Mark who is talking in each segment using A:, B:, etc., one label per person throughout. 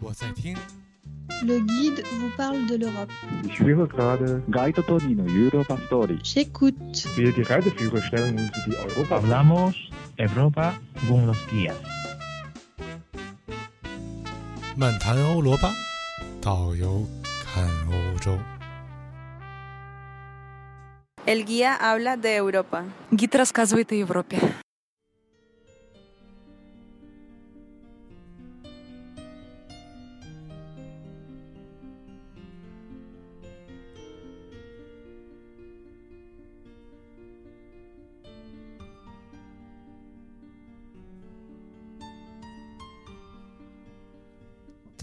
A: 我在听。
B: Le guide vous parle de l'Europe.
C: Ich höre gerade Guide Tonino Europa Story.
B: J'écoute.
C: Wir die Reiseführer stellen uns die Europa.
D: Hablamos Europa con los guías.
A: 漫谈欧罗巴，导游看欧洲。
E: El guía habla de Europa.
F: Гид рассказывает о Европе.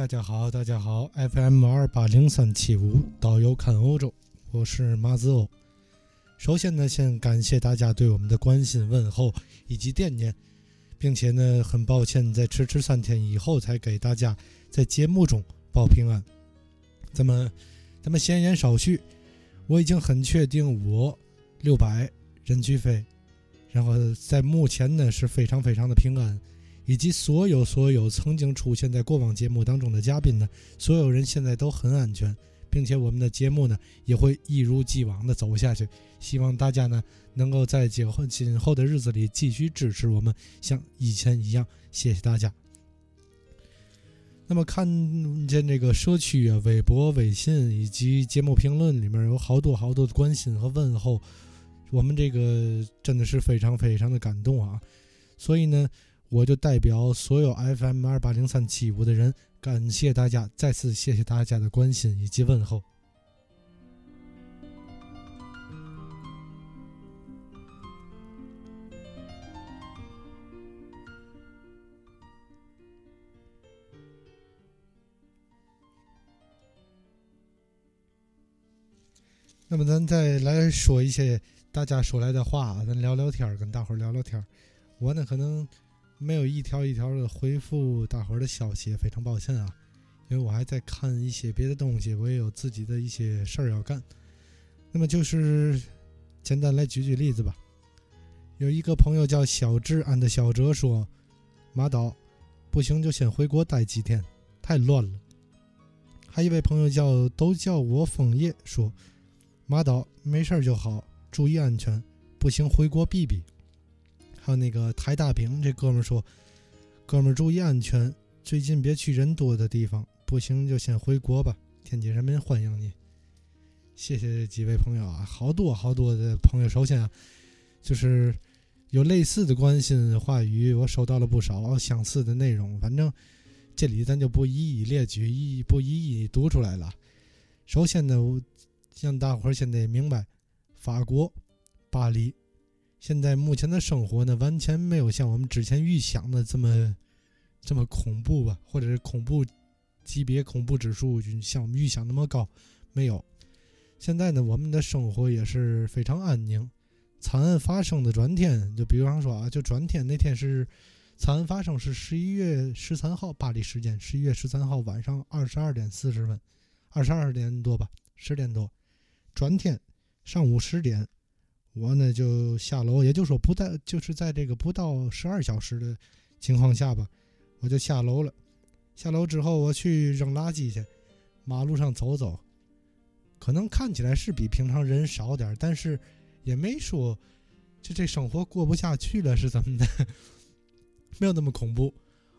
A: 大家好，大家好，FM 二八零三七五，导游看欧洲，我是马子欧。首先呢，先感谢大家对我们的关心问候以及惦念，并且呢，很抱歉在迟迟三天以后才给大家在节目中报平安。咱们咱们闲言少叙，我已经很确定我六百人居飞，然后在目前呢是非常非常的平安。以及所有所有曾经出现在过往节目当中的嘉宾呢，所有人现在都很安全，并且我们的节目呢也会一如既往的走下去。希望大家呢能够在今后今后的日子里继续支持我们，像以前一样。谢谢大家。那么看见这个社区啊、微博、微信以及节目评论里面有好多好多的关心和问候，我们这个真的是非常非常的感动啊！所以呢。我就代表所有 FM 二八零三七五的人，感谢大家，再次谢谢大家的关心以及问候。那么咱再来说一些大家说来的话，咱聊聊天，跟大伙儿聊聊天。我呢，可能。没有一条一条的回复大伙儿的消息，非常抱歉啊，因为我还在看一些别的东西，我也有自己的一些事儿要干。那么就是简单来举举例子吧。有一个朋友叫小智安的小哲说：“马导，不行就先回国待几天，太乱了。”还一位朋友叫都叫我枫叶说：“马导，没事就好，注意安全，不行回国避避。”还有那个台大饼，这哥们说：“哥们注意安全，最近别去人多的地方，不行就先回国吧。天津人民欢迎你。”谢谢几位朋友啊，好多好多的朋友。首先啊，就是有类似的关心话语，我收到了不少相似的内容。反正这里咱就不一一列举，一不一一读出来了。首先呢，我让大伙儿现在明白，法国巴黎。现在目前的生活呢，完全没有像我们之前预想的这么这么恐怖吧，或者是恐怖级别、恐怖指数像我们预想那么高，没有。现在呢，我们的生活也是非常安宁。惨案发生的转天，就比方说啊，就转天那天是惨案发生是十一月十三号巴黎时间，十一月十三号晚上二十二点四十分，二十二点多吧，十点多，转天上午十点。我呢就下楼，也就是说不在，就是在这个不到十二小时的情况下吧，我就下楼了。下楼之后，我去扔垃圾去，马路上走走，可能看起来是比平常人少点，但是也没说就这生活过不下去了是怎么的，没有那么恐怖。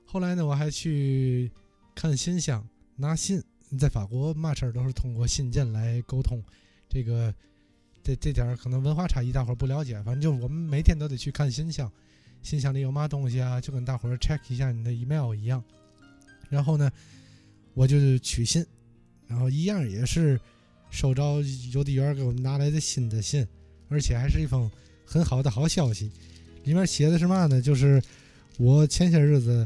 A: 后来呢，我还去看信箱拿信，在法国嘛事儿都是通过信件来沟通，这个。这这点可能文化差异，大伙儿不了解。反正就我们每天都得去看信箱，信箱里有嘛东西啊，就跟大伙儿 check 一下你的 email 一样。然后呢，我就取信，然后一样也是收着邮递员给我们拿来的新的信，而且还是一封很好的好消息。里面写的是嘛呢？就是我前些日子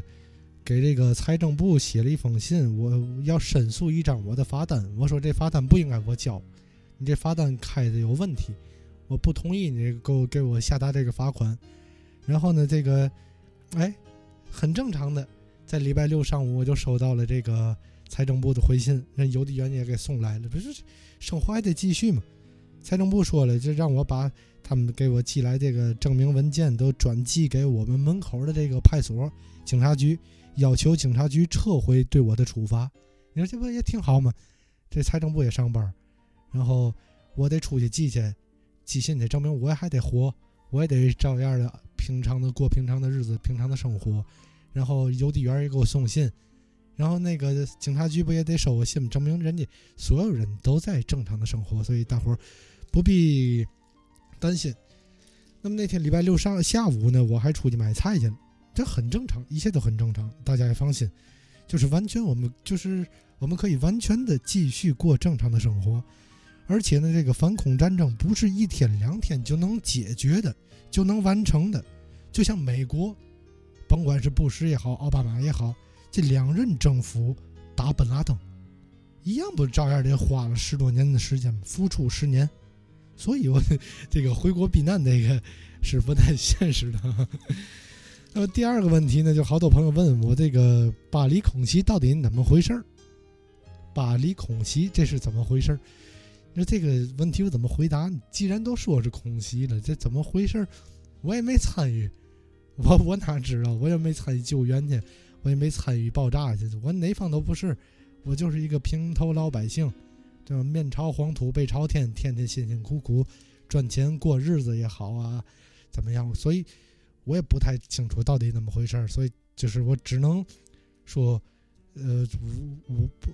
A: 给这个财政部写了一封信，我要申诉一张我的罚单。我说这罚单不应该我交。你这罚单开的有问题，我不同意你给我给我下达这个罚款。然后呢，这个，哎，很正常的，在礼拜六上午我就收到了这个财政部的回信，人邮递员也给送来了。不是，生活还得继续嘛。财政部说了，就让我把他们给我寄来这个证明文件都转寄给我们门口的这个派出所、警察局要求警察局撤回对我的处罚。你说这不也挺好吗？这财政部也上班，然后我得出去寄去寄信去，证明我还得活，我也得照样的平常的过平常的日子，平常的生活。然后邮递员也给我送信，然后那个警察局不也得收我信吗？证明人家所有人都在正常的生活，所以大伙儿不必担心。那么那天礼拜六上下午呢，我还出去买菜去了，这很正常，一切都很正常，大家也放心，就是完全我们就是我们可以完全的继续过正常的生活，而且呢，这个反恐战争不是一天两天就能解决的，就能完成的，就像美国，甭管是布什也好，奥巴马也好，这两任政府打本拉登，一样不照样得花了十多年的时间，付出十年。所以，我这个回国避难这个是不太现实的。那么第二个问题呢，就好多朋友问我这个巴黎恐袭到底怎么回事儿？巴黎恐袭这是怎么回事儿？那这个问题我怎么回答？既然都说是空袭了，这怎么回事？我也没参与，我我哪知道？我也没参与救援去，我也没参与爆炸去，我哪方都不是，我就是一个平头老百姓。对吧？面朝黄土背朝天，天天辛辛苦苦赚钱过日子也好啊，怎么样？所以我也不太清楚到底怎么回事。所以就是我只能说，呃，我我不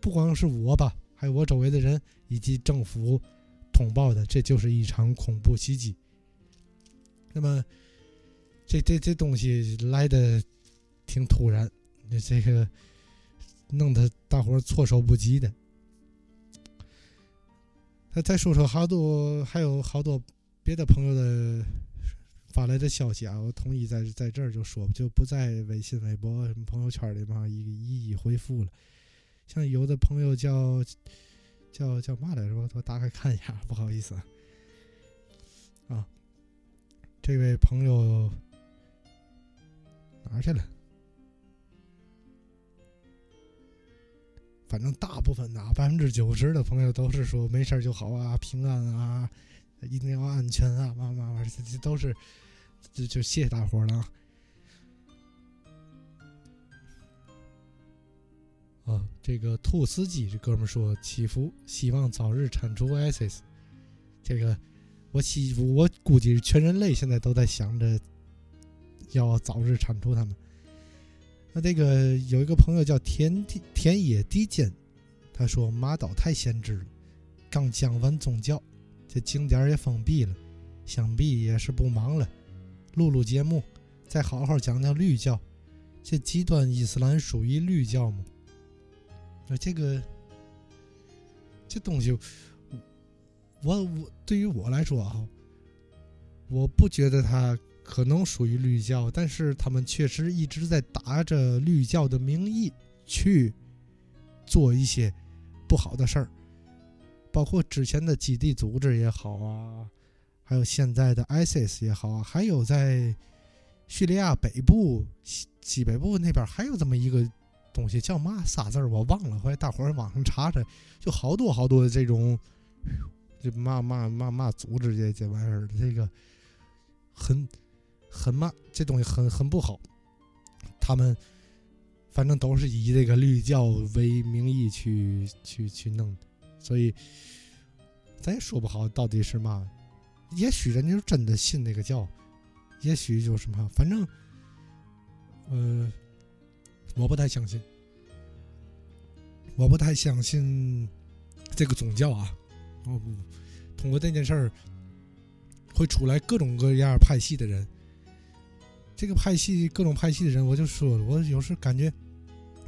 A: 不光是我吧，还有我周围的人以及政府通报的，这就是一场恐怖袭击。那么这这这东西来的挺突然，这个弄得大伙措手不及的。再再说说好多，还有好多别的朋友的发来的消息啊，我统一在在这儿就说，就不在微信、微博、什么朋友圈里嘛，一一一回复了。像有的朋友叫叫叫嘛来着？我我打开看一下，不好意思啊。这位朋友哪去了？反正大部分的百分之九十的朋友都是说没事就好啊，平安啊，一定要安全啊，嘛嘛嘛，这这都是，就就谢谢大伙了啊。啊，这个兔斯基这哥们说祈福，希望早日铲除 ISIS。这个我希我估计全人类现在都在想着要早日铲除他们。那这个有一个朋友叫田田野低间，他说马岛太先知了，刚讲完宗教，这景点也封闭了，想必也是不忙了。录录节目，再好好讲讲绿教，这极端伊斯兰属于绿教吗？这个这东西，我我对于我来说啊，我不觉得他。可能属于绿教，但是他们确实一直在打着绿教的名义去做一些不好的事儿，包括之前的基地组织也好啊，还有现在的 ISIS 也好啊，还有在叙利亚北部西西北部那边还有这么一个东西叫嘛仨字儿我忘了，后来大伙儿网上查查，就好多好多的这种这嘛嘛嘛嘛组织这这玩意儿，这个很。很慢，这东西很很不好。他们反正都是以这个绿教为名义去去去弄，所以咱也说不好到底是嘛。也许人家是真的信那个教，也许就是嘛。反正，呃，我不太相信，我不太相信这个宗教啊。哦不，通过这件事儿会出来各种各样派系的人。这个派系各种派系的人，我就说了，我有时感觉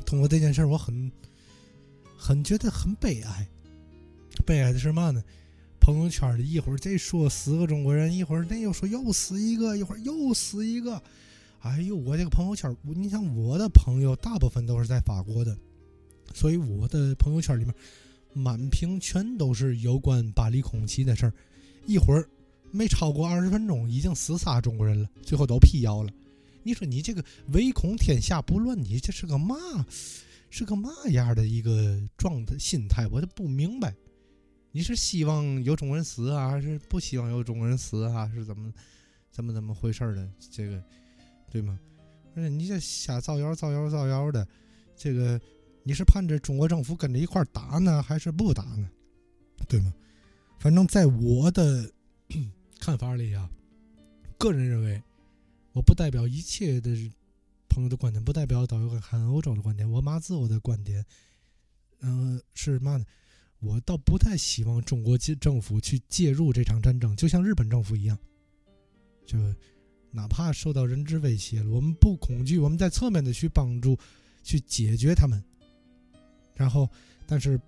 A: 通过这件事儿，我很很觉得很悲哀。悲哀的是嘛呢？朋友圈里一会儿这说死个中国人，一会儿那又说又死一个，一会儿又死一个。哎呦，我这个朋友圈，你像我的朋友大部分都是在法国的，所以我的朋友圈里面满屏全都是有关巴黎空袭的事儿。一会儿没超过二十分钟，已经死仨中国人了，最后都辟谣了。你说你这个唯恐天下不乱，你这是个嘛？是个嘛样的一个状态心态？我就不明白。你是希望有中国人死啊，还是不希望有中国人死啊？是怎么怎么怎么回事的？这个对吗？而且你这瞎造谣、造谣、造谣的，这个你是盼着中国政府跟着一块打呢，还是不打呢？对吗？反正在我的看法里啊，个人认为，我不代表一切的朋友的观点，不代表导游和看欧洲的观点。我马自我的观点，嗯、是嘛呢？我倒不太希望中国介政府去介入这场战争，就像日本政府一样，就哪怕受到人质威胁了，我们不恐惧，我们在侧面的去帮助，去解决他们。然后，但是，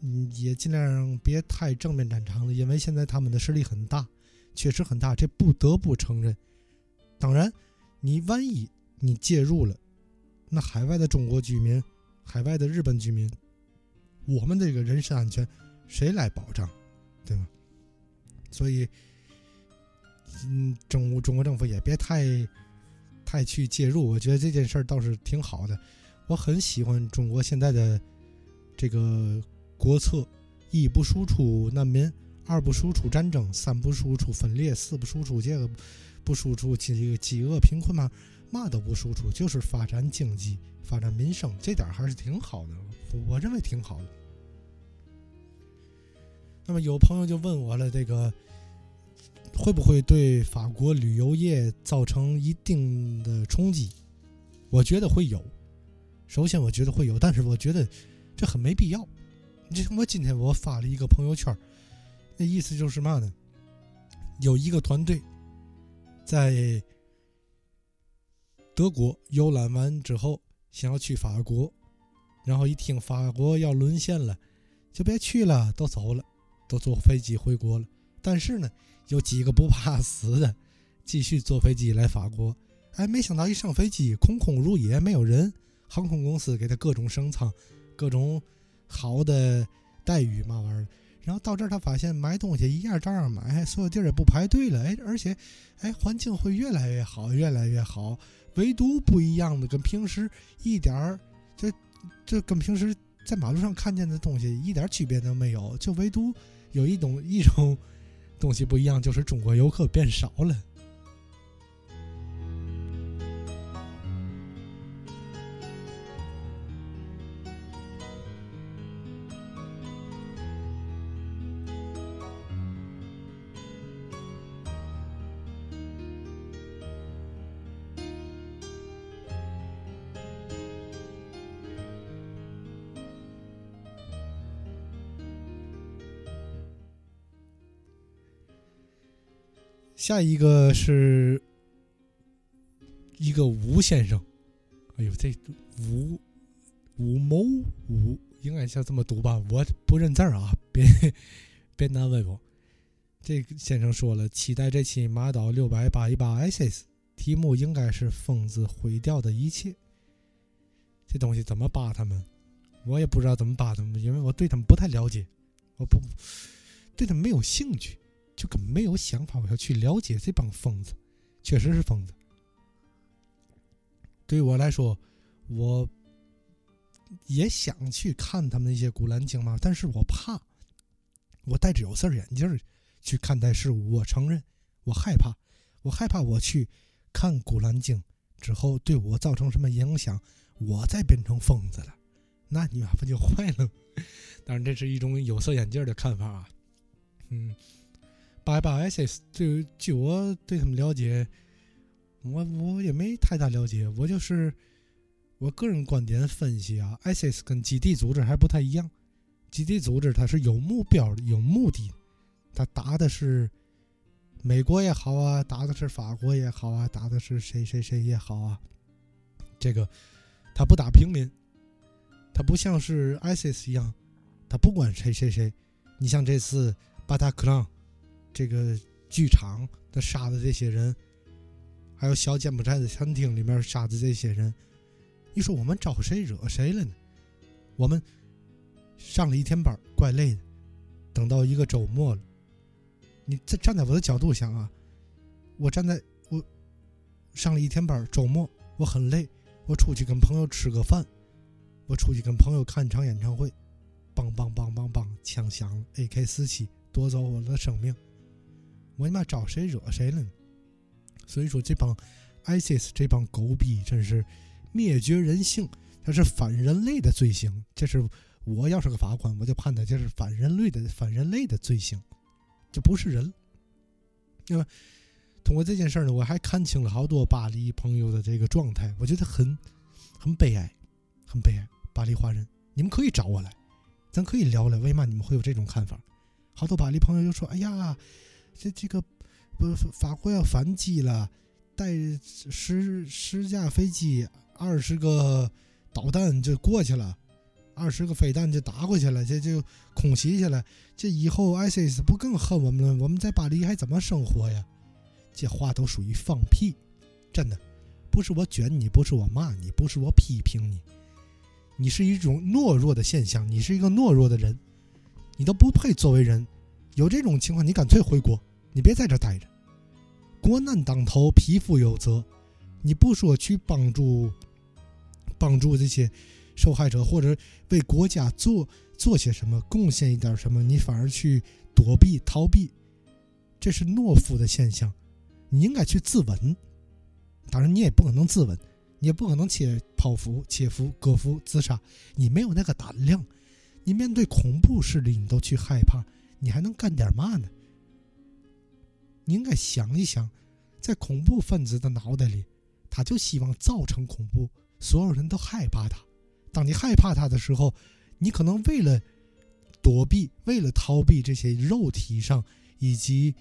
A: 嗯，也尽量别太正面战场了，因为现在他们的势力很大，确实很大，这不得不承认。当然，你万一你介入了，那海外的中国居民、海外的日本居民，我们这个人身安全谁来保障，对吗？所以，嗯，中中国政府也别太太去介入，我觉得这件事儿倒是挺好的。我很喜欢中国现在的这个国策：一不输出难民，二不输出战争，三不输出分裂，四不输出这个不输出饥饥饿贫困嘛，嘛都不输出，就是发展经济、发展民生，这点还是挺好的，我认为挺好的。那么有朋友就问我了，这个会不会对法国旅游业造成一定的冲击？我觉得会有。首先，我觉得会有，但是我觉得这很没必要。这我今天我发了一个朋友圈，那意思就是嘛呢？有一个团队在德国游览完之后，想要去法国，然后一听法国要沦陷了，就别去了，都走了，都坐飞机回国了。但是呢，有几个不怕死的，继续坐飞机来法国。哎，没想到一上飞机，空空如也，没有人。航空公司给他各种升舱，各种好的待遇嘛玩意儿。然后到这儿，他发现买东西一样照样买，所有地儿也不排队了。哎，而且，哎，环境会越来越好，越来越好。唯独不一样的，跟平时一点儿，这这跟平时在马路上看见的东西一点区别都没有。就唯独有一种一种东西不一样，就是中国游客变少了。下一个是一个吴先生，哎呦，这吴吴某吴应该像这么读吧？我不认字儿啊，别别难为我。这个先生说了，期待这期马岛六百八一八 SS，题目应该是“疯子毁掉的一切”。这东西怎么扒他们？我也不知道怎么扒他们，因为我对他们不太了解，我不对他们没有兴趣。就根本没有想法，我要去了解这帮疯子，确实是疯子。对于我来说，我也想去看他们那些古兰经嘛，但是我怕，我戴着有色眼镜去看待事物，我承认我害怕，我害怕我去看古兰经之后对我造成什么影响，我再变成疯子了，那你妈不就坏了？当然，这是一种有色眼镜的看法啊，嗯。八八 SS，对，据我对他们了解，我我也没太大了解。我就是我个人观点分析啊，ISIS 跟基地组织还不太一样。基地组织它是有目标的、有目的，它打的是美国也好啊，打的是法国也好啊，打的是谁谁谁也好啊。这个它不打平民，它不像是 ISIS 一样，它不管谁谁谁。你像这次巴塔克朗。这个剧场的杀的这些人，还有小柬埔寨的餐厅里面杀的这些人，你说我们招谁惹谁了呢？我们上了一天班，怪累的，等到一个周末了，你站站在我的角度想啊，我站在我上了一天班，周末我很累，我出去跟朋友吃个饭，我出去跟朋友看一场演唱会，梆梆梆梆梆，枪响了，AK 四七夺走我的生命。我他妈招谁惹谁了呢？所以说这帮，ISIS 这帮狗逼真是灭绝人性，这是反人类的罪行。这是我要是个法官，我就判他这是反人类的反人类的罪行，这不是人。那么？通过这件事呢，我还看清了好多巴黎朋友的这个状态，我觉得很很悲哀，很悲哀。巴黎华人，你们可以找我来，咱可以聊聊为嘛你们会有这种看法。好多巴黎朋友就说：“哎呀，这这个不是法国要反击了，带十十架飞机，二十个导弹就过去了，二十个飞弹就打过去了，这就空袭去了。这以后 ISIS 不更恨我们了？我们在巴黎还怎么生活呀？”这话都属于放屁，真的，不是我卷你，不是我骂你，不是我批评你，你是一种懦弱的现象，你是一个懦弱的人，你都不配作为人。有这种情况，你干脆回国，你别在这待着。国难当头，匹夫有责。你不说去帮助帮助这些受害者，或者为国家做做些什么，贡献一点什么，你反而去躲避逃避，这是懦夫的现象。你应该去自刎，当然你也不可能自刎，你也不可能切剖腹、切腹、割腹自杀，你没有那个胆量。你面对恐怖势力，你都去害怕，你还能干点嘛呢？你应该想一想，在恐怖分子的脑袋里，他就希望造成恐怖，所有人都害怕他。当你害怕他的时候，你可能为了躲避、为了逃避这些肉体上以及。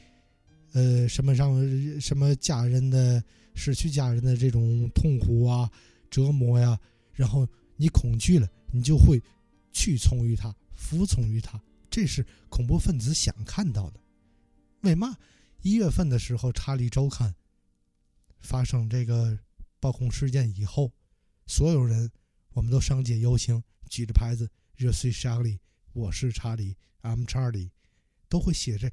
A: 呃，什么让什么家人的失去家人的这种痛苦啊、折磨呀，然后你恐惧了，你就会屈从于他、服从于他，这是恐怖分子想看到的。为嘛一月份的时候，《查理周刊》发生这个暴恐事件以后，所有人我们都上街游行，举着牌子 “Je suis Charlie”，我是查理，I'm Charlie，都会写着。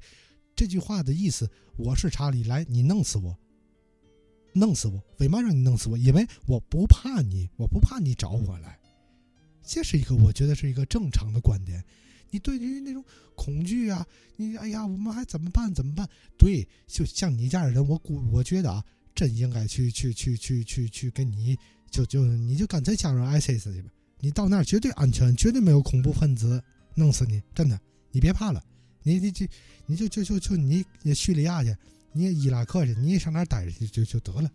A: 这句话的意思，我是查理，来，你弄死我，弄死我，为嘛让你弄死我？因为我不怕你，我不怕你找我来。这是一个我觉得是一个正常的观点。你对于那种恐惧啊，你哎呀，我们还怎么办？怎么办？对，就像你这样的人，我估我觉得啊，真应该去去去去去去跟你，就就你就干脆加入 ISIS 去吧。你到那儿绝对安全，绝对没有恐怖分子弄死你，真的，你别怕了。你你就你就就就就你也叙利亚去，你伊拉克去，你也上那儿待着去就就得了。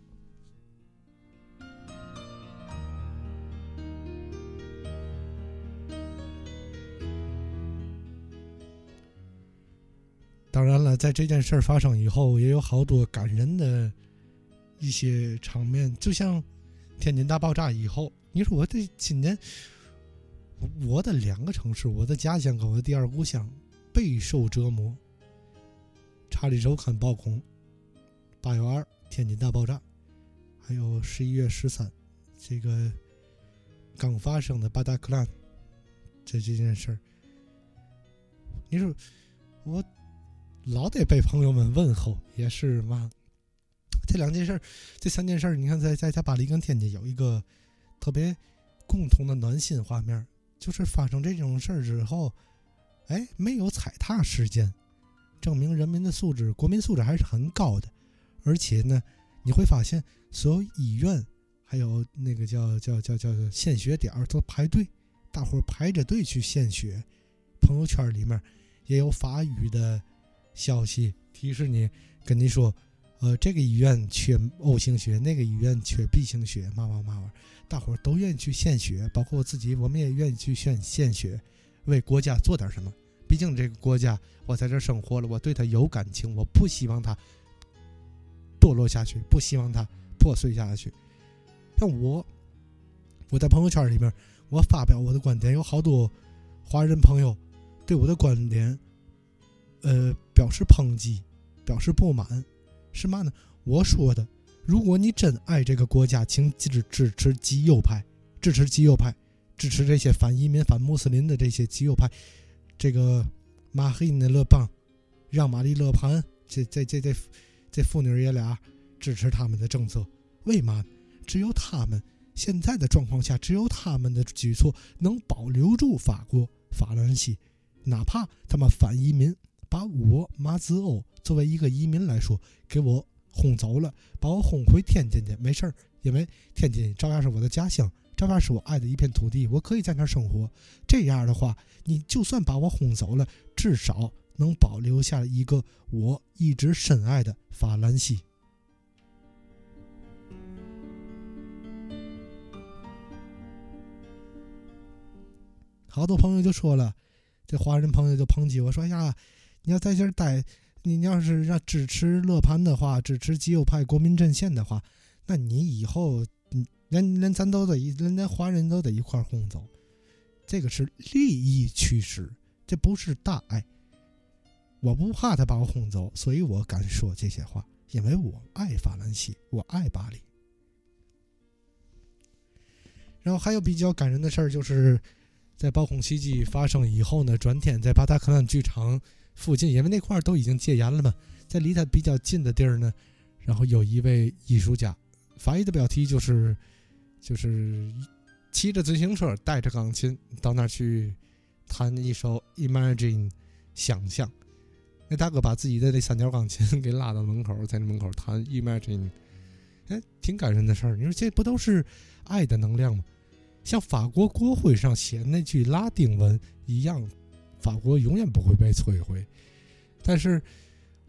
A: 了，在这件事儿发生以后，也有好多感人的一些场面，就像天津大爆炸以后，你说我这今年我的两个城市，我的家乡和我的第二故乡。备受折磨。查理周刊爆红，八月二天津大爆炸，还有十一月十三，这个刚发生的巴达克兰这这件事儿，你说我老得被朋友们问候，也是嘛？这两件事，这三件事，你看，在在在巴黎跟天津有一个特别共同的暖心画面，就是发生这种事儿之后。哎，没有踩踏事件，证明人民的素质、国民素质还是很高的。而且呢，你会发现所有医院还有那个叫叫叫叫献血点儿都排队，大伙儿排着队去献血。朋友圈里面也有法语的消息提示你，跟你说，呃，这个医院缺 O 型血，那个医院缺 B 型血，嘛嘛嘛嘛，大伙儿都愿意去献血，包括我自己，我们也愿意去献献血。为国家做点什么？毕竟这个国家，我在这生活了，我对他有感情，我不希望他堕落下去，不希望他破碎下去。像我，我在朋友圈里面，我发表我的观点，有好多华人朋友对我的观点，呃，表示抨击，表示不满，是嘛呢？我说的，如果你真爱这个国家，请支支持极右派，支持极右派。支持这些反移民、反穆斯林的这些极右派，这个马黑内勒邦、让玛丽勒潘，这这这这这妇女爷俩支持他们的政策，为嘛？只有他们现在的状况下，只有他们的举措能保留住法国法兰西，哪怕他们反移民，把我马子欧作为一个移民来说，给我轰走了，把我轰回天津去，没事儿，因为天津照样是我的家乡，照样是我爱的一片土地，我可以在那儿生活。这样的话，你就算把我轰走了，至少能保留下一个我一直深爱的法兰西。好多朋友就说了，这华人朋友就抨击我说：“哎呀，你要在这儿待，你要是让支持乐潘的话，支持极右派国民阵线的话，那你以后，连连咱都得，连连华人都得一块儿轰走，这个是利益驱使，这不是大爱。我不怕他把我轰走，所以我敢说这些话，因为我爱法兰西，我爱巴黎。然后还有比较感人的事儿，就是。”在暴恐袭击发生以后呢，转天在巴塔克兰剧场附近，因为那块儿都已经戒严了嘛，在离他比较近的地儿呢，然后有一位艺术家，法语的标题就是就是骑着自行车带着钢琴到那儿去弹一首《Imagine》想象。那大哥把自己的那三角钢琴 给拉到门口，在那门口弹《Imagine》，哎，挺感人的事儿。你说这不都是爱的能量吗？像法国国徽上写那句拉丁文一样，法国永远不会被摧毁。但是，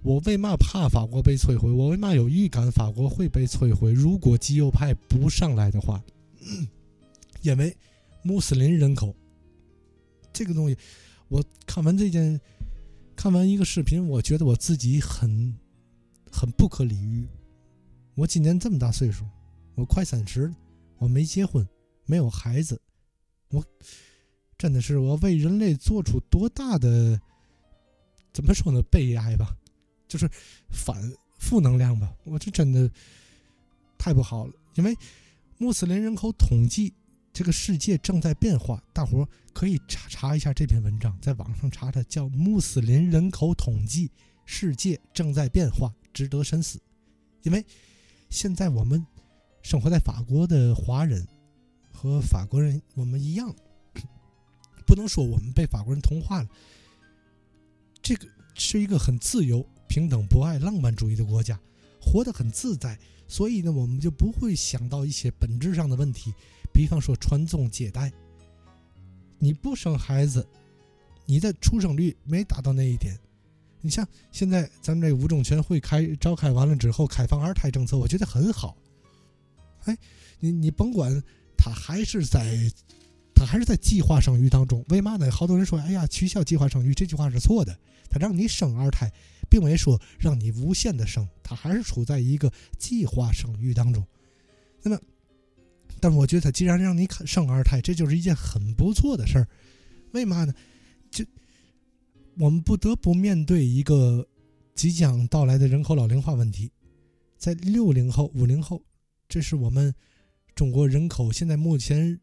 A: 我为嘛怕法国被摧毁？我为嘛有预感法国会被摧毁？如果极右派不上来的话，因为穆斯林人口这个东西，我看完这件，看完一个视频，我觉得我自己很很不可理喻。我今年这么大岁数，我快三十了，我没结婚。没有孩子，我真的是我为人类做出多大的怎么说呢？悲哀吧，就是反负能量吧。我这真的太不好了。因为穆斯林人口统计，这个世界正在变化。大伙可以查查一下这篇文章，在网上查查，叫《穆斯林人口统计：世界正在变化，值得深思》。因为现在我们生活在法国的华人。和法国人我们一样，不能说我们被法国人同化了。这个是一个很自由、平等、博爱、浪漫主义的国家，活得很自在，所以呢，我们就不会想到一些本质上的问题，比方说传宗接代。你不生孩子，你的出生率没达到那一点。你像现在咱们这五中全会开召开完了之后，开放二胎政策，我觉得很好。哎，你你甭管。他还是在，他还是在计划生育当中。为嘛呢？好多人说：“哎呀，取消计划生育，这句话是错的。他让你生二胎，并没说让你无限的生，他还是处在一个计划生育当中。那么，但我觉得他既然让你生二胎，这就是一件很不错的事儿。为嘛呢？就我们不得不面对一个即将到来的人口老龄化问题。在六零后、五零后，这是我们。中国人口现在目前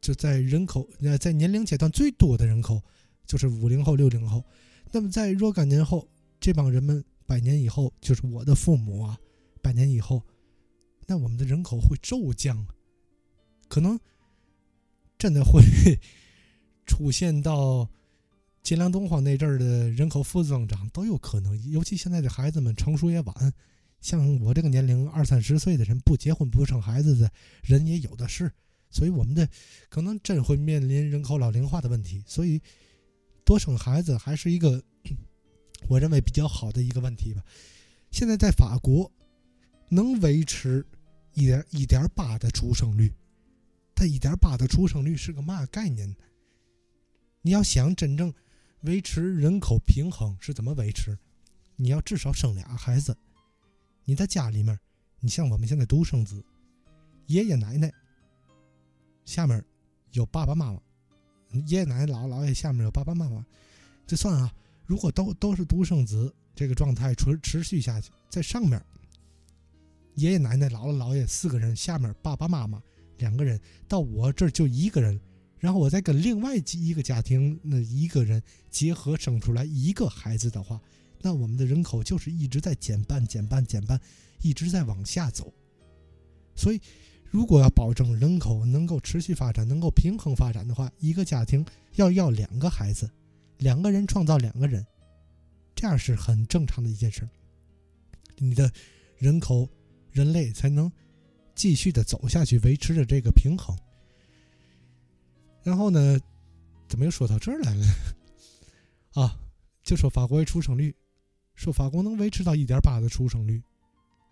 A: 就在人口呃在年龄阶段最多的人口就是五零后六零后，那么在若干年后，这帮人们百年以后就是我的父母啊，百年以后，那我们的人口会骤降，可能真的会出现到金良东荒那阵儿的人口负增长都有可能，尤其现在的孩子们成熟也晚。像我这个年龄二三十岁的人，不结婚不生孩子的人也有的是，所以我们的可能真会面临人口老龄化的问题。所以多生孩子还是一个 我认为比较好的一个问题吧。现在在法国能维持一点一点八的出生率，它一点八的出生率是个嘛概念呢？你要想真正维持人口平衡是怎么维持？你要至少生俩孩子。你在家里面，你像我们现在独生子，爷爷奶奶下面有爸爸妈妈，爷爷奶奶姥姥爷下面有爸爸妈妈，这算啊。如果都都是独生子，这个状态持持续下去，在上面爷爷奶奶姥姥姥爷四个人，下面爸爸妈妈两个人，到我这儿就一个人，然后我再跟另外几一个家庭那一个人结合生出来一个孩子的话。那我们的人口就是一直在减半、减半、减半，一直在往下走。所以，如果要保证人口能够持续发展、能够平衡发展的话，一个家庭要要两个孩子，两个人创造两个人，这样是很正常的一件事。你的人口人类才能继续的走下去，维持着这个平衡。然后呢，怎么又说到这儿来了？啊，就说法国的出生率，说法国能维持到一点八的出生率、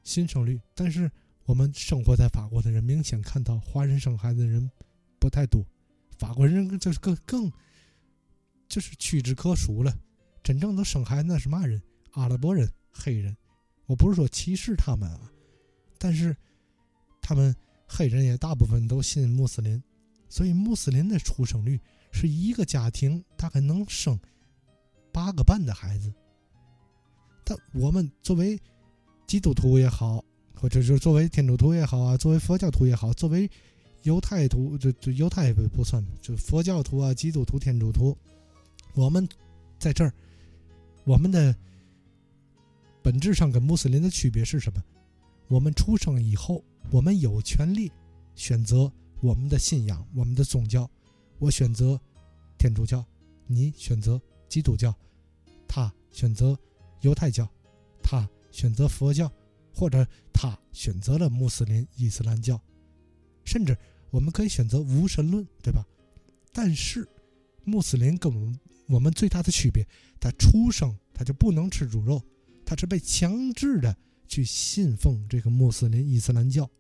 A: 新生率，但是我们生活在法国的人明显看到，华人生孩子的人不太多，法国人就是更更就是屈指可数了。真正都生孩子那是嘛人？阿拉伯人、黑人。我不是说歧视他们啊，但是他们黑人也大部分都信穆斯林，所以穆斯林的出生率是一个家庭大概能生八个半的孩子。但我们作为基督徒也好，或者是作为天主徒也好啊，作为佛教徒也好，作为犹太徒，就就犹太不不算，就佛教徒啊、基督徒、天主徒，我们在这儿。我们的本质上跟穆斯林的区别是什么？我们出生以后，我们有权利选择我们的信仰、我们的宗教。我选择天主教，你选择基督教，他选择犹太教，他选择佛教，或者他选择了穆斯林、伊斯兰教，甚至我们可以选择无神论，对吧？但是穆斯林跟我们。我们最大的区别，他出生他就不能吃猪肉，他是被强制的去信奉这个穆斯林伊斯兰教，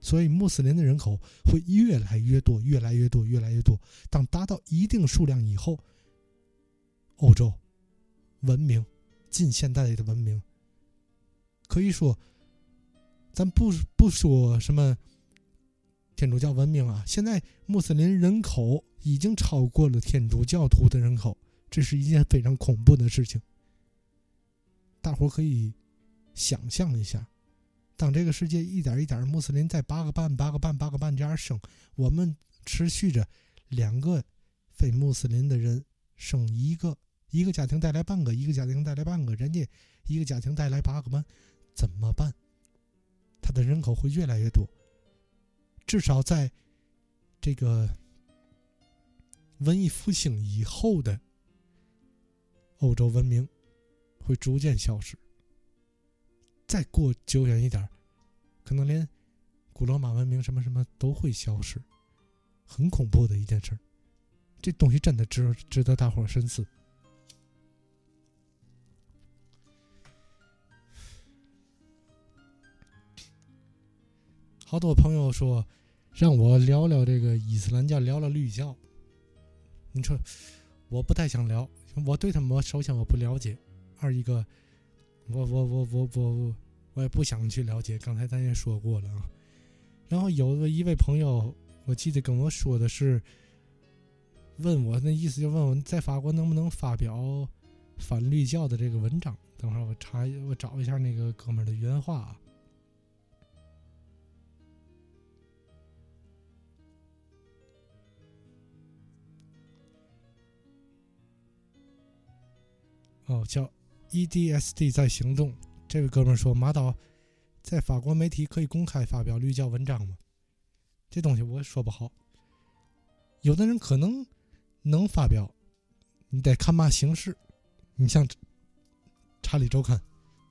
A: 所以穆斯林的人口会越来越多，越来越多，越来越多。当达到一定数量以后，欧洲文明，近现代的文明，可以说，咱不不说什么天主教文明啊，现在穆斯林人口已经超过了天主教徒的人口。这是一件非常恐怖的事情。大伙可以想象一下，当这个世界一点一点穆斯林在八个半、八个半、八个半这样生，我们持续着两个非穆斯林的人生一个，一个家庭带来半个，一个家庭带来半个，人家一个家庭带来八个半，怎么办？它的人口会越来越多。至少在这个文艺复兴以后的。欧洲文明会逐渐消失，再过久远一点可能连古罗马文明什么什么都会消失，很恐怖的一件事儿这东西真的值值得大伙深思。好多朋友说让我聊聊这个伊斯兰教，聊聊绿教。你说我不太想聊。我对他们，首先我不了解，二一个，我我我我我我我也不想去了解。刚才咱也说过了啊。然后有的一位朋友，我记得跟我说的是，问我那意思就问我在法国能不能发表反绿教的这个文章。等会儿我查我找一下那个哥们儿的原话啊。哦，叫 EDSD 在行动。这位哥们说：“马导，在法国媒体可以公开发表绿教文章吗？”这东西我说不好。有的人可能能发表，你得看嘛形式。你像《查理周刊》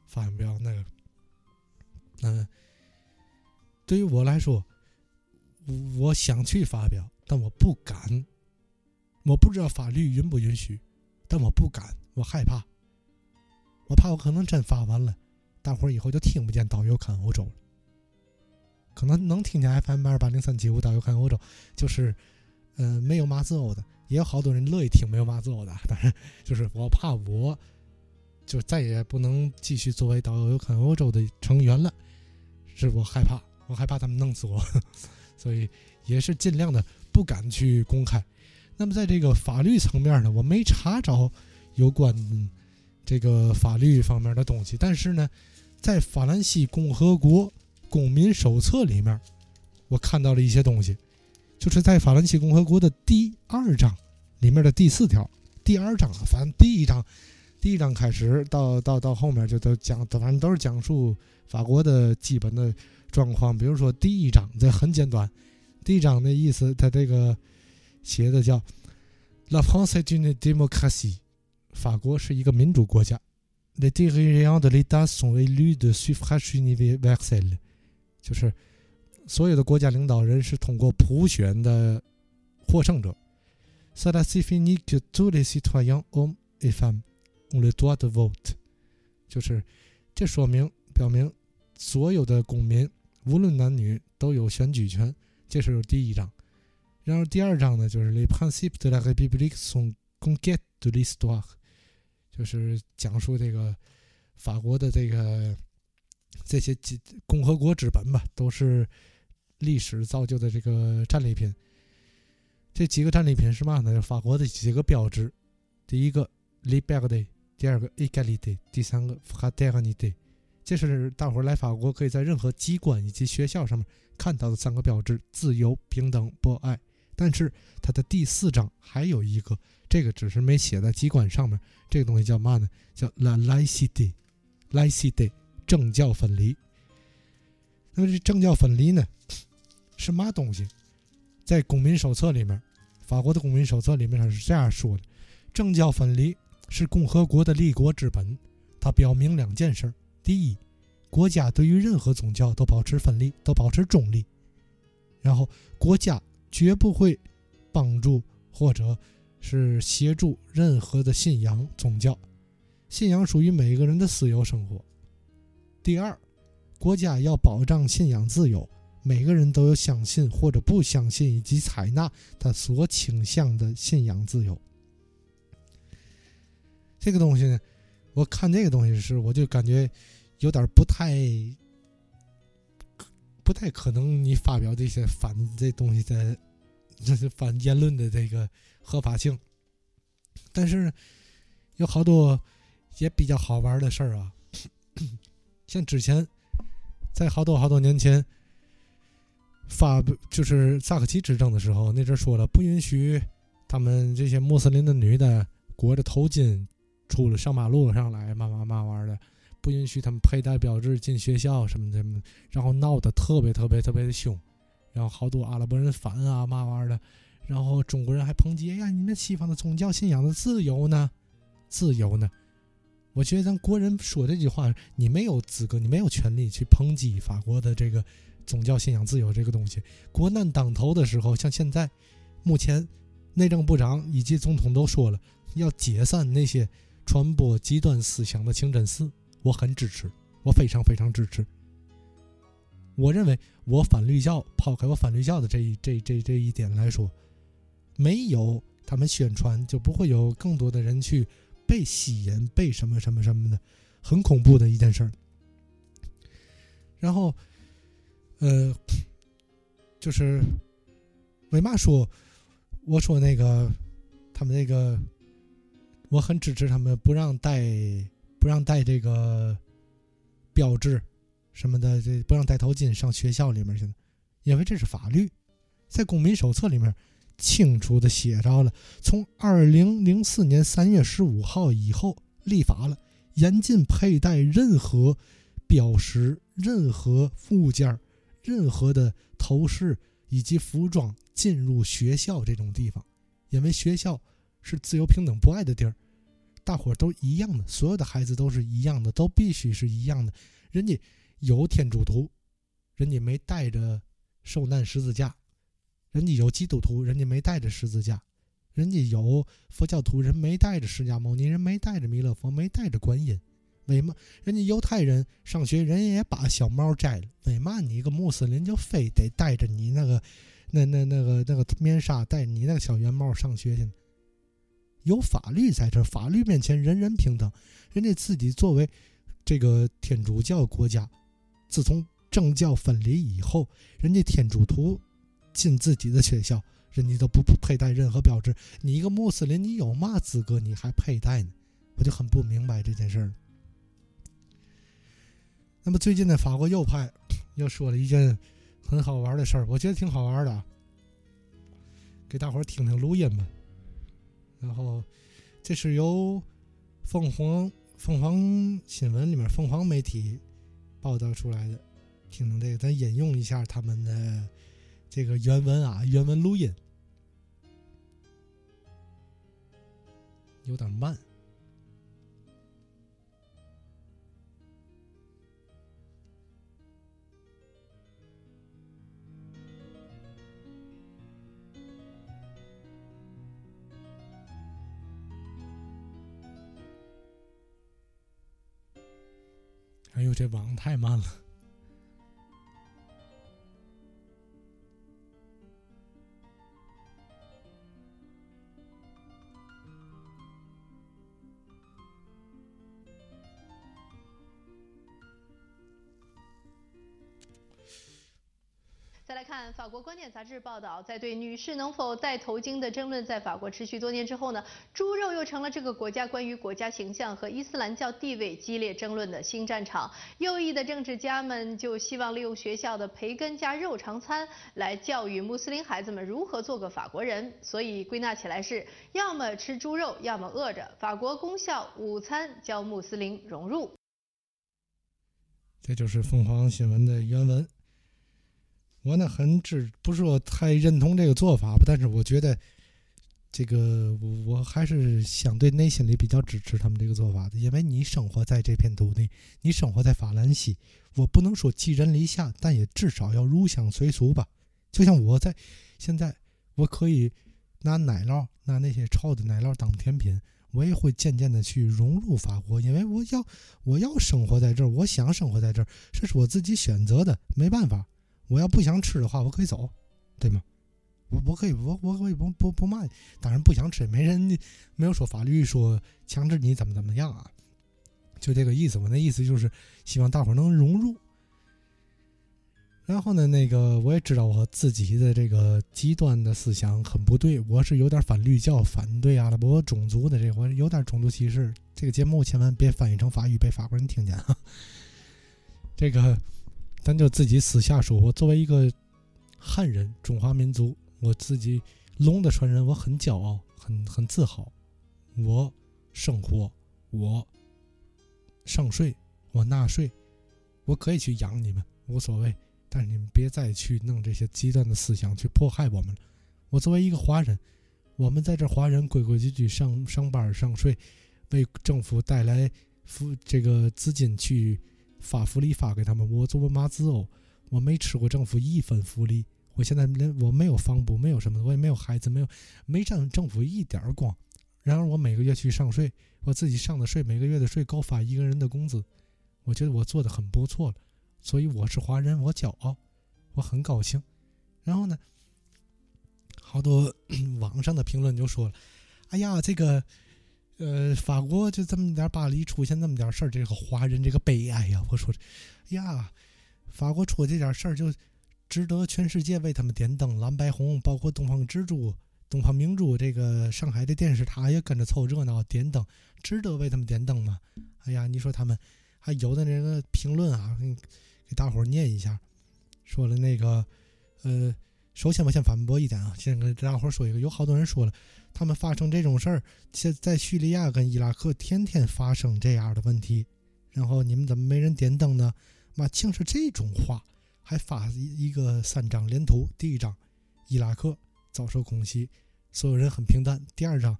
A: 发表那个，嗯，对于我来说，我想去发表，但我不敢。我不知道法律允不允许，但我不敢。我害怕，我怕我可能真发完了，大伙儿以后就听不见导游看欧洲了。可能能听见 FM 二八零三七五导游看欧洲，就是，呃，没有马自欧的，也有好多人乐意听没有马自欧的。但是，就是我怕我，就再也不能继续作为导游看欧洲的成员了，是我害怕，我害怕他们弄死我，所以也是尽量的不敢去公开。那么，在这个法律层面呢，我没查着。有关这个法律方面的东西，但是呢，在法兰西共和国公民手册里面，我看到了一些东西，就是在法兰西共和国的第二章里面的第四条，第二章啊，反正第一章，第一章开始到到到后面就都讲，反正都是讲述法国的基本的状况。比如说第一章，这很简短，第一章的意思，它这个写的叫 “La France est une démocratie”。法国是一个民主国家，les dirigeants de l'État sont élus de suffrage universel，就是所有的国家领导人是通过普选的获胜者。Cela signifie que tous les citoyens, hommes et femmes, ont le droit de vote。就是这说明表明所有的公民，无论男女，都有选举权。这是第一章。然后第二章呢，就是 les principes de la République sont conquêtes de l'histoire，就是讲述这个法国的这个这些几共和国之本吧，都是历史造就的这个战利品。这几个战利品是嘛呢？法国的几个标志：第一个 Liberty，第二个 égalité，第三个 fraternity。这是大伙儿来法国可以在任何机关以及学校上面看到的三个标志：自由、平等、博爱。但是它的第四章还有一个，这个只是没写在机关上面。这个东西叫嘛呢？叫 la laïcité，laïcité，政教分离。那么这政教分离呢，是嘛东西？在公民手册里面，法国的公民手册里面它是这样说的：政教分离是共和国的立国之本。它表明两件事：第一，国家对于任何宗教都保持分离，都保持中立；然后国家。绝不会帮助或者是协助任何的信仰宗教，信仰属于每个人的私有生活。第二，国家要保障信仰自由，每个人都有相信或者不相信以及采纳他所倾向的信仰自由。这个东西呢，我看这个东西时，我就感觉有点不太。不太可能，你发表这些反这东西的，这是反言论的这个合法性。但是有好多也比较好玩的事儿啊，像之前在好多好多年前发就是萨科齐执政的时候，那阵说了不允许他们这些穆斯林的女的裹着头巾出了上马路上来，嘛嘛嘛玩的。不允许他们佩戴标志进学校什么的，然后闹得特别特别特别的凶，然后好多阿拉伯人反啊嘛玩意儿的，然后中国人还抨击：哎呀，你们西方的宗教信仰的自由呢？自由呢？我觉得咱国人说这句话，你没有资格，你没有权利去抨击法国的这个宗教信仰自由这个东西。国难当头的时候，像现在，目前内政部长以及总统都说了，要解散那些传播极端思想的清真寺。我很支持，我非常非常支持。我认为，我反律教，抛开我反律教的这一这这这一点来说，没有他们宣传，就不会有更多的人去被吸引，被什么什么什么的，很恐怖的一件事儿。然后，呃，就是为嘛说我说那个他们那个，我很支持他们不让戴。不让戴这个标志什么的，这不让戴头巾上学校里面去，因为这是法律，在公民手册里面清楚的写着了。从二零零四年三月十五号以后立法了，严禁佩戴任何标识、任何物件、任何的头饰以及服装进入学校这种地方，因为学校是自由、平等、博爱的地儿。大伙都一样的，所有的孩子都是一样的，都必须是一样的。人家有天主徒，人家没带着受难十字架；人家有基督徒，人家没带着十字架；人家有佛教徒，人没带着释迦牟尼，人没带着弥勒佛，没带着观音。为嘛？人家犹太人上学，人家也把小帽摘了。为嘛你一个穆斯林就非得带着你那个那那那个那个面纱，带你那个小圆帽上学去呢？有法律在这，法律面前人人平等。人家自己作为这个天主教国家，自从政教分离以后，人家天主徒进自己的学校，人家都不佩戴任何标志。你一个穆斯林，你有嘛资格你还佩戴呢？我就很不明白这件事儿。那么最近呢，法国右派又说了一件很好玩的事儿，我觉得挺好玩的，给大伙儿听听录音吧。然后，这是由凤凰凤凰新闻里面凤凰媒体报道出来的。听听这个，咱引用一下他们的这个原文啊，原文录音有点慢。哎呦，这网太慢了。
G: 法国观点杂志报道，在对女士能否戴头巾的争论在法国持续多年之后呢，猪肉又成了这个国家关于国家形象和伊斯兰教地位激烈争论的新战场。右翼的政治家们就希望利用学校的培根加肉肠餐来教育穆斯林孩子们如何做个法国人。所以归纳起来是，要么吃猪肉，要么饿着。法国公校午餐教穆斯林融入。
A: 这就是凤凰新闻的原文。我呢很支，不是说太认同这个做法吧，但是我觉得这个我还是相对内心里比较支持他们这个做法的，因为你生活在这片土地，你生活在法兰西，我不能说寄人篱下，但也至少要入乡随俗吧。就像我在现在，我可以拿奶酪，拿那些臭的奶酪当甜品，我也会渐渐的去融入法国，因为我要我要生活在这儿，我想生活在这儿，这是我自己选择的，没办法。我要不想吃的话，我可以走，对吗？我我可以，我我可以不不不骂你。当然不想吃，没人没有说法律说强制你怎么怎么样啊，就这个意思。我那意思就是希望大伙能融入。然后呢，那个我也知道我自己的这个极端的思想很不对，我是有点反绿教、反对阿拉伯种族的，这我有点种族歧视。这个节目千万别翻译成法语被法国人听见啊。这个。咱就自己私下说，我作为一个汉人，中华民族，我自己龙的传人，我很骄傲，很很自豪。我生活，我上税，我纳税，我可以去养你们，无所谓。但是你们别再去弄这些极端的思想去迫害我们了。我作为一个华人，我们在这华人规规矩矩上上班上税，为政府带来福这个资金去。发福利发给他们，我作为马子哦，我没吃过政府一分福利。我现在连我没有房补，没有什么，我也没有孩子，没有没占政府一点光。然而我每个月去上税，我自己上的税，每个月的税高发一个人的工资，我觉得我做的很不错了。所以我是华人，我骄傲，我很高兴。然后呢，好多 网上的评论就说了：“哎呀，这个。”呃，法国就这么点，巴黎出现那么点事儿，这个华人这个悲哀呀！我说，呀，法国出这点事儿就值得全世界为他们点灯，蓝白红，包括东方之珠、东方明珠，这个上海的电视塔也跟着凑热闹点灯，值得为他们点灯吗？哎呀，你说他们还有的那个评论啊，给大伙念一下，说了那个，呃，首先我先反驳一点啊，先跟大伙说一个，有好多人说了。他们发生这种事儿，现在叙利亚跟伊拉克天天发生这样的问题，然后你们怎么没人点灯呢？妈，竟是这种话，还发一个三张连图。第一张，伊拉克遭受空袭，所有人很平淡；第二张，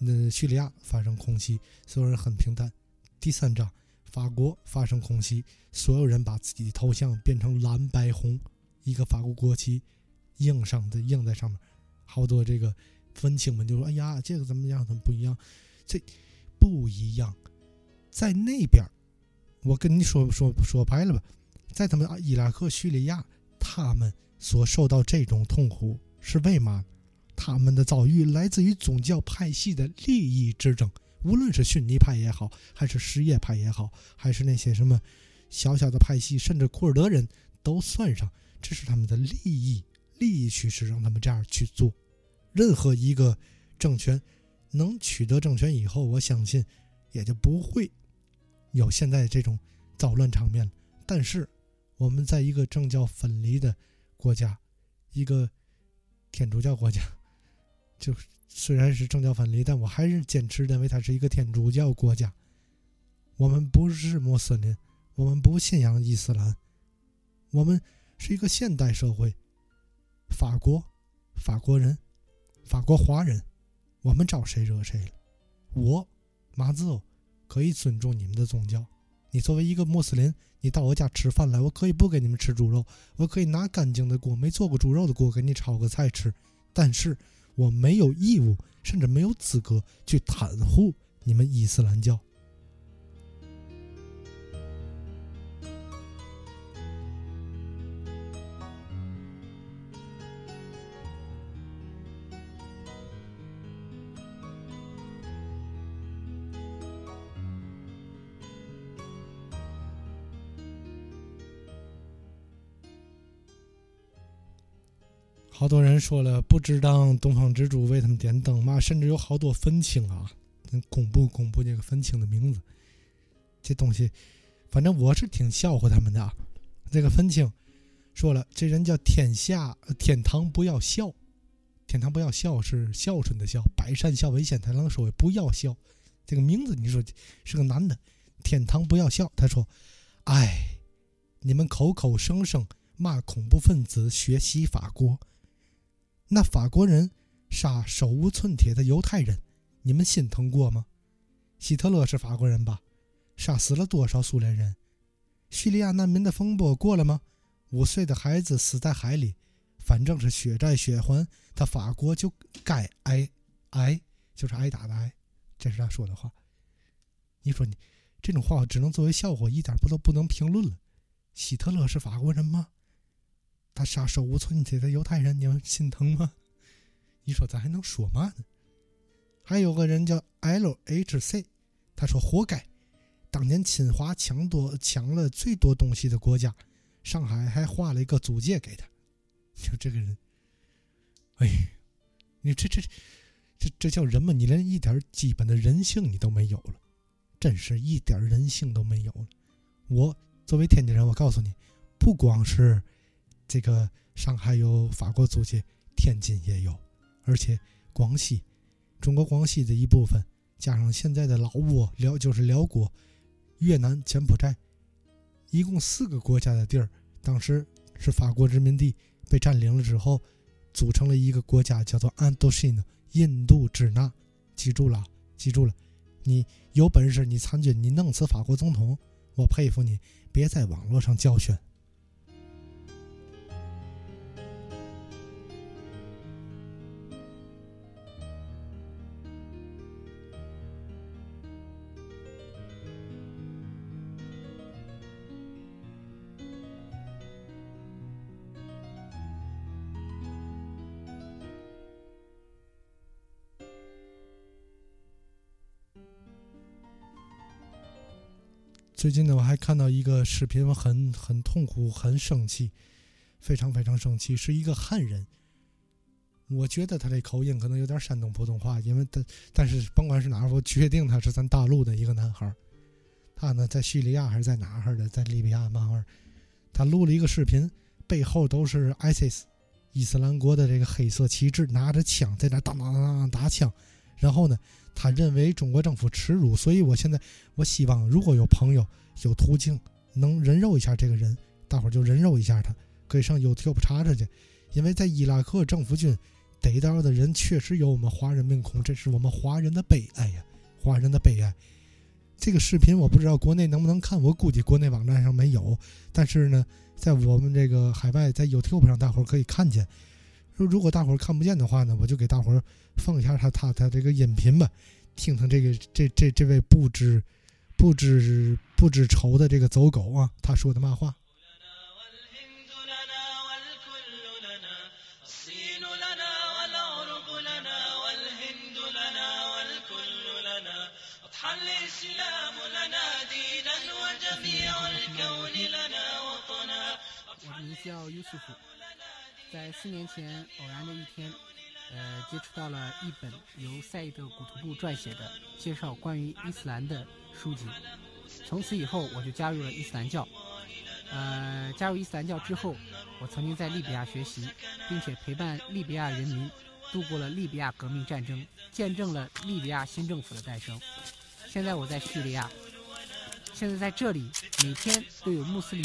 A: 那叙利亚发生空袭，所有人很平淡；第三张，法国发生空袭，所有人把自己的头像变成蓝白红，一个法国国旗印上的印在上面，好多这个。分清们就说：“哎呀，这个怎么样？怎么不一样？这不一样，在那边我跟你说说说白了吧，在他们伊拉克、叙利亚，他们所受到这种痛苦是为嘛？他们的遭遇来自于宗教派系的利益之争，无论是逊尼派也好，还是什叶派也好，还是那些什么小小的派系，甚至库尔德人都算上，这是他们的利益利益趋势，让他们这样去做。”任何一个政权能取得政权以后，我相信也就不会有现在这种躁乱场面了。但是我们在一个政教分离的国家，一个天主教国家，就虽然是政教分离，但我还是坚持认为它是一个天主教国家。我们不是穆斯林，我们不信仰伊斯兰，我们是一个现代社会。法国，法国人。法国华人，我们招谁惹谁了？我马子欧可以尊重你们的宗教。你作为一个穆斯林，你到我家吃饭来，我可以不给你们吃猪肉，我可以拿干净的锅，没做过猪肉的锅给你炒个菜吃。但是我没有义务，甚至没有资格去袒护你们伊斯兰教。好多人说了，不知当东方之珠为他们点灯嘛，甚至有好多愤青啊，公布公布这个愤青的名字。这东西，反正我是挺笑话他们的。这个愤青说了，这人叫天下天堂不要笑，天堂不要笑是孝顺的孝，百善孝为先，他能说不要笑。这个名字你说是个男的，天堂不要笑。他说：“哎，你们口口声声骂恐怖分子学习法国，那法国人杀手无寸铁的犹太人，你们心疼过吗？希特勒是法国人吧？杀死了多少苏联人？叙利亚难民的风波过了吗？五岁的孩子死在海里，反正是血债血还，他法国就该挨挨，就是挨打的挨。”这是他说的话。你说你这种话，只能作为笑话，一点不都不能评论了。希特勒是法国人吗？他杀手无寸铁的犹太人，你们心疼吗？你说咱还能说嘛？还有个人叫 LHC，他说活该，当年侵华抢多抢了最多东西的国家，上海还划了一个租界给他。就这个人，哎，你这这。这这叫人吗？你连一点基本的人性你都没有了，真是一点人性都没有了。我作为天津人，我告诉你，不光是这个上海有法国租界，天津也有，而且广西，中国广西的一部分，加上现在的老挝、辽就是辽国、越南、柬埔寨，一共四个国家的地儿，当时是法国殖民地被占领了之后，组成了一个国家，叫做安多西诺。印度支那，记住了，记住了，你有本事你参军，你弄死法国总统，我佩服你，别在网络上教训。最近呢，我还看到一个视频，我很很痛苦，很生气，非常非常生气。是一个汉人，我觉得他这口音可能有点山东普通话，因为他但是甭管是哪儿，我确定他是咱大陆的一个男孩他呢在叙利亚还是在哪儿的，在利比亚嘛儿，他录了一个视频，背后都是 ISIS 伊斯兰国的这个黑色旗帜，拿着枪在那当当当当打枪，然后呢。他认为中国政府耻辱，所以我现在我希望，如果有朋友有途径能人肉一下这个人，大伙儿就人肉一下他，可以上 YouTube 查查去。因为在伊拉克政府军逮到的人确实有我们华人面孔，这是我们华人的悲哀呀，华人的悲哀。这个视频我不知道国内能不能看，我估计国内网站上没有，但是呢，在我们这个海外，在 YouTube 上大伙儿可以看见。如果大伙儿看不见的话呢，我就给大伙儿放一下他他他这个音频吧，听听这个这这这位不知不知不知愁的这个走狗啊，他说的嘛话。
H: 我名叫尤素夫。在四年前偶然的一天，呃，接触到了一本由赛义德·古图布撰写的介绍关于伊斯兰的书籍。从此以后，我就加入了伊斯兰教。呃，加入伊斯兰教之后，我曾经在利比亚学习，并且陪伴利比亚人民度过了利比亚革命战争，见证了利比亚新政府的诞生。现在我在叙利亚，现在在这里，每天都有穆斯林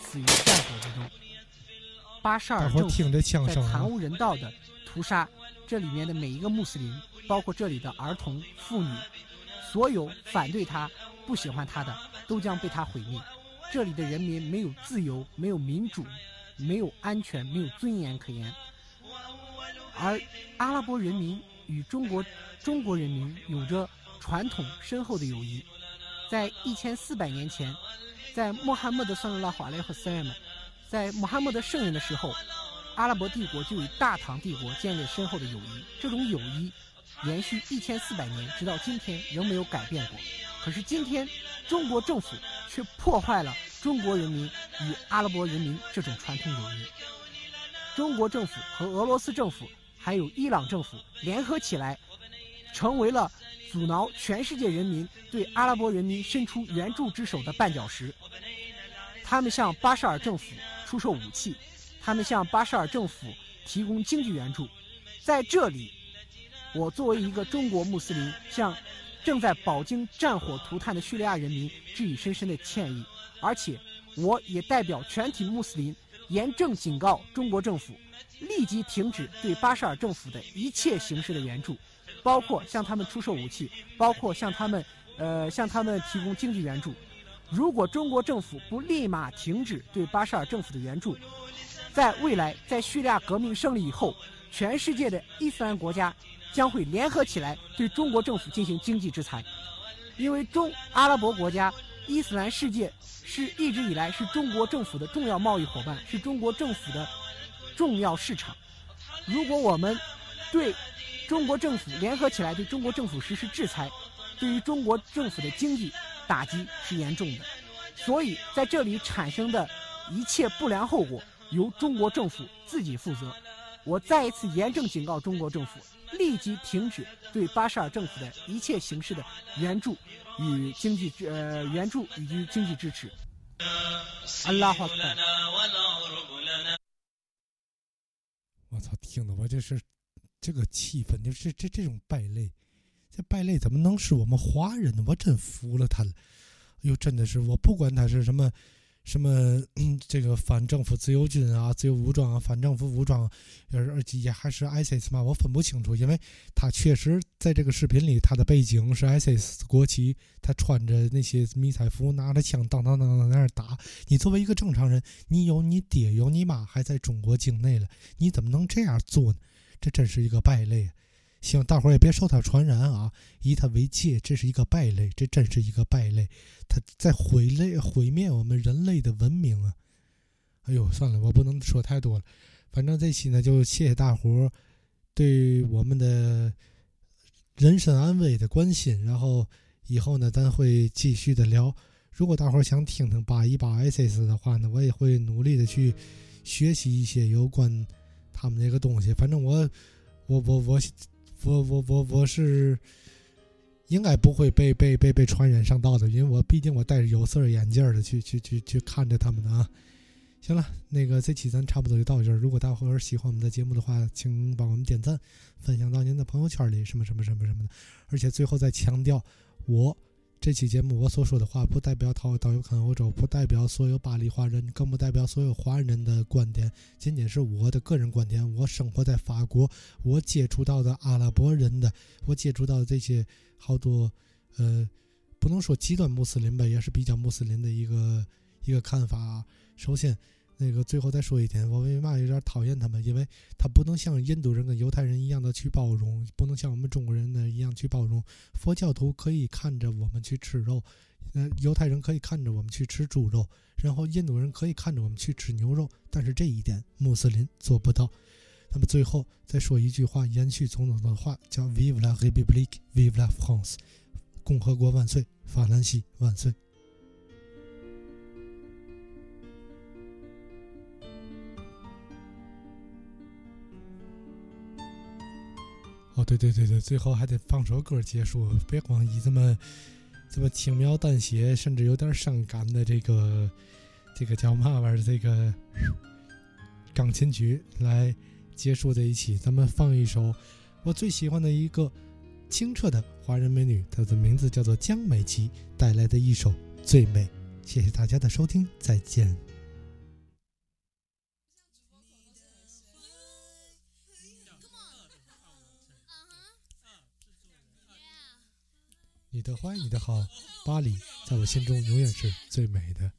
H: 死于战火之中。巴沙尔政府在惨无人道的屠杀这里面的每一个穆斯林，包括这里的儿童、妇女，所有反对他、不喜欢他的，都将被他毁灭。这里的人民没有自由，没有民主，没有安全，没有尊严可言。而阿拉伯人民与中国中国人民有着传统深厚的友谊，在一千四百年前，在穆罕默德·圣拉华莱和塞姆。在穆罕默德圣人的时候，阿拉伯帝国就与大唐帝国建立深厚的友谊。这种友谊延续一千四百年，直到今天仍没有改变过。可是今天，中国政府却破坏了中国人民与阿拉伯人民这种传统友谊。中国政府和俄罗斯政府还有伊朗政府联合起来，成为了阻挠全世界人民对阿拉伯人民伸出援助之手的绊脚石。他们向巴沙尔政府出售武器，他们向巴沙尔政府提供经济援助。在这里，我作为一个中国穆斯林，向正在饱经战火涂炭的叙利亚人民致以深深的歉意，而且我也代表全体穆斯林严正警告中国政府，立即停止对巴沙尔政府的一切形式的援助，包括向他们出售武器，包括向他们呃向他们提供经济援助。如果中国政府不立马停止对巴沙尔政府的援助，在未来，在叙利亚革命胜利以后，全世界的伊斯兰国家将会联合起来对中国政府进行经济制裁，因为中阿拉伯国家、伊斯兰世界是一直以来是中国政府的重要贸易伙伴，是中国政府的重要市场。如果我们对中国政府联合起来对中国政府实施制裁，对于中国政府的经济。打击是严重的，所以在这里产生的一切不良后果由中国政府自己负责。我再一次严正警告中国政府，立即停止对巴沙尔政府的一切形式的援助与经济支呃援助以及经济支持。阿拉哈
A: 我操，听的我这是这个气氛，就是这这种败类。这败类怎么能是我们华人呢？我真服了他了！哎呦，真的是我不管他是什么什么这个反政府自由军啊、自由武装啊、反政府武装，而且也还是 ISIS 嘛，我分不清楚，因为他确实在这个视频里，他的背景是 ISIS 国旗，他穿着那些迷彩服，拿着枪，当当当当在那打。你作为一个正常人，你有你爹有你妈还在中国境内了，你怎么能这样做呢？这真是一个败类。希望大伙儿也别受他传染啊！以他为戒，这是一个败类，这真是一个败类，他在毁类毁灭我们人类的文明啊！哎呦，算了，我不能说太多了。反正这期呢，就谢谢大伙儿对我们的人身安危的关心。然后以后呢，咱会继续的聊。如果大伙儿想听听八一八 ISIS 的话呢，我也会努力的去学习一些有关他们那个东西。反正我，我，我，我。我我我我是应该不会被被被被传染上道的，因为我毕竟我戴着有色眼镜的去去去去看着他们的啊。行了，那个这期咱差不多就到这儿。如果大伙儿喜欢我们的节目的话，请帮我们点赞，分享到您的朋友圈里，什么什么什么什么的。而且最后再强调，我。这期节目我所说的话不代表导导游看欧洲，不代表所有巴黎华人，更不代表所有华人的观点，仅仅是我的个人观点。我生活在法国，我接触到的阿拉伯人的，我接触到的这些好多，呃，不能说极端穆斯林吧，也是比较穆斯林的一个一个看法。首先。那个最后再说一点，我为嘛有点讨厌他们？因为他不能像印度人跟犹太人一样的去包容，不能像我们中国人呢一样去包容。佛教徒可以看着我们去吃肉，呃，犹太人可以看着我们去吃猪肉，然后印度人可以看着我们去吃牛肉，但是这一点穆斯林做不到。那么最后再说一句话，延续总统的话，叫 “Vive la République, Vive la France”，共和国万岁，法兰西万岁。哦，对对对对，最后还得放首歌结束，别光以这么这么轻描淡写，甚至有点伤感的这个这个叫嘛玩意儿这个钢琴曲来结束这一期。咱们放一首我最喜欢的一个清澈的华人美女，她的名字叫做江美琪，带来的一首《最美》。谢谢大家的收听，再见。欢迎，你的好，巴黎在我心中永远是最美的。